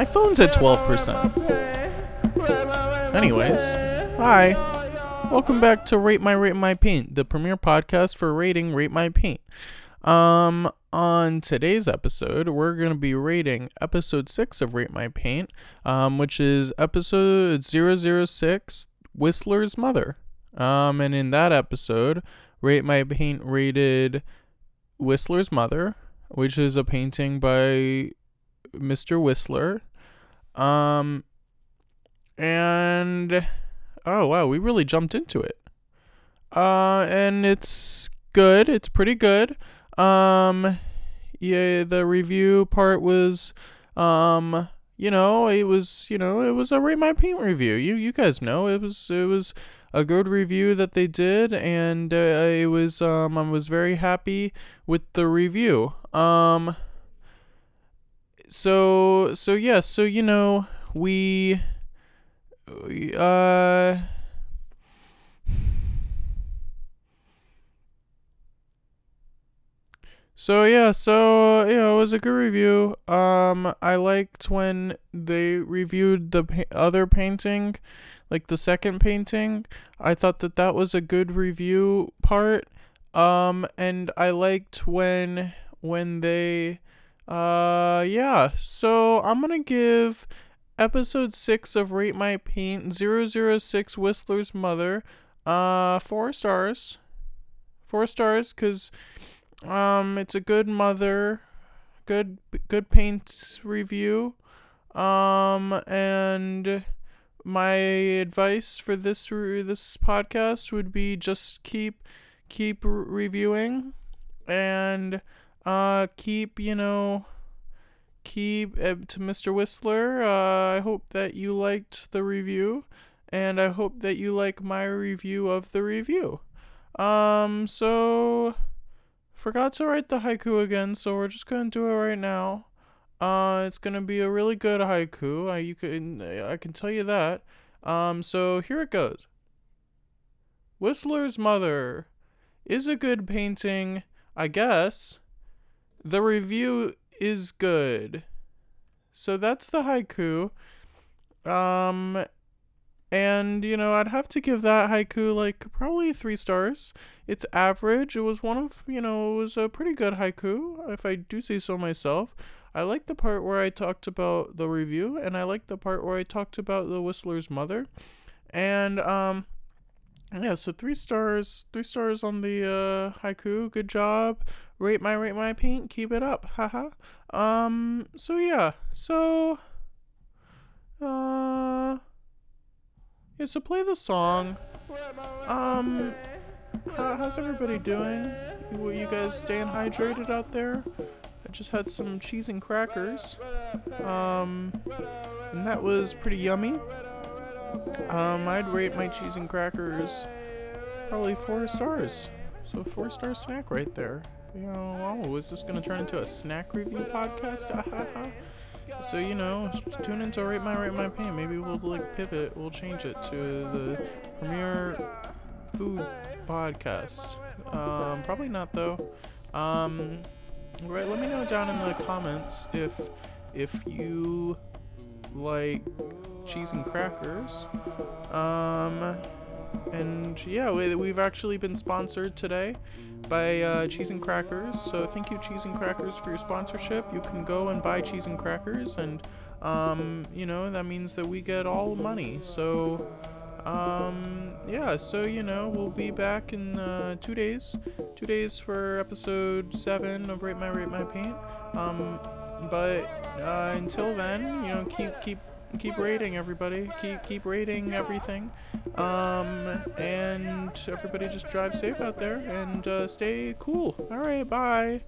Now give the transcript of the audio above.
My phone's at 12%. Anyways, hi. Welcome back to Rate My Rate My Paint, the premier podcast for rating Rate My Paint. Um, on today's episode, we're going to be rating episode 6 of Rate My Paint, um, which is episode 006 Whistler's Mother. Um, and in that episode, Rate My Paint rated Whistler's Mother, which is a painting by Mr. Whistler. Um, and oh wow, we really jumped into it. Uh, and it's good. It's pretty good. Um, yeah, the review part was, um, you know, it was, you know, it was a rate my paint review. You, you guys know it was, it was a good review that they did, and uh, it was, um, I was very happy with the review. Um, so, so yeah, so you know, we, uh So yeah, so know, it was a good review. Um, I liked when they reviewed the pa- other painting, like the second painting. I thought that that was a good review part. Um, and I liked when when they, uh, yeah. So I'm gonna give episode six of Rate My Paint 006 Whistler's Mother, uh, four stars. Four stars, cause um, it's a good mother, good good paint review. Um, and my advice for this re- this podcast would be just keep keep re- reviewing and uh keep you know keep uh, to Mr. Whistler. Uh, I hope that you liked the review, and I hope that you like my review of the review. Um, so forgot to write the haiku again, so we're just gonna do it right now. Uh, it's gonna be a really good haiku. I you can I can tell you that. Um, so here it goes. Whistler's mother is a good painting, I guess. The review is good. So that's the haiku. Um, and, you know, I'd have to give that haiku like probably three stars. It's average. It was one of, you know, it was a pretty good haiku, if I do say so myself. I like the part where I talked about the review, and I like the part where I talked about the Whistler's mother. And, um, yeah, so three stars, three stars on the uh, haiku. Good job. Rate my rate my paint. Keep it up. Haha. um. So yeah. So. Yeah. So play the song. Um. How, how's everybody doing? Were you guys staying hydrated out there? I just had some cheese and crackers. Um. And that was pretty yummy. Um, I'd rate my cheese and crackers probably four stars. So four star snack right there. You know, oh, is this gonna turn into a snack review podcast? so you know, tune into Rate My Rate My Paint. Maybe we'll like pivot. We'll change it to the premier food podcast. Um, probably not though. Um, right. Let me know down in the comments if if you like cheese and crackers. Um, and yeah, we, we've actually been sponsored today by uh, Cheese and Crackers. So thank you, Cheese and Crackers, for your sponsorship. You can go and buy cheese and crackers, and um, you know that means that we get all money. So um, yeah, so you know we'll be back in uh, two days, two days for episode seven of Rate My Rate My Paint. Um, but uh, until then, you know, keep keep keep rating everybody. Keep keep rating everything. Um, and everybody just drive safe out there and uh, stay cool. All right, bye.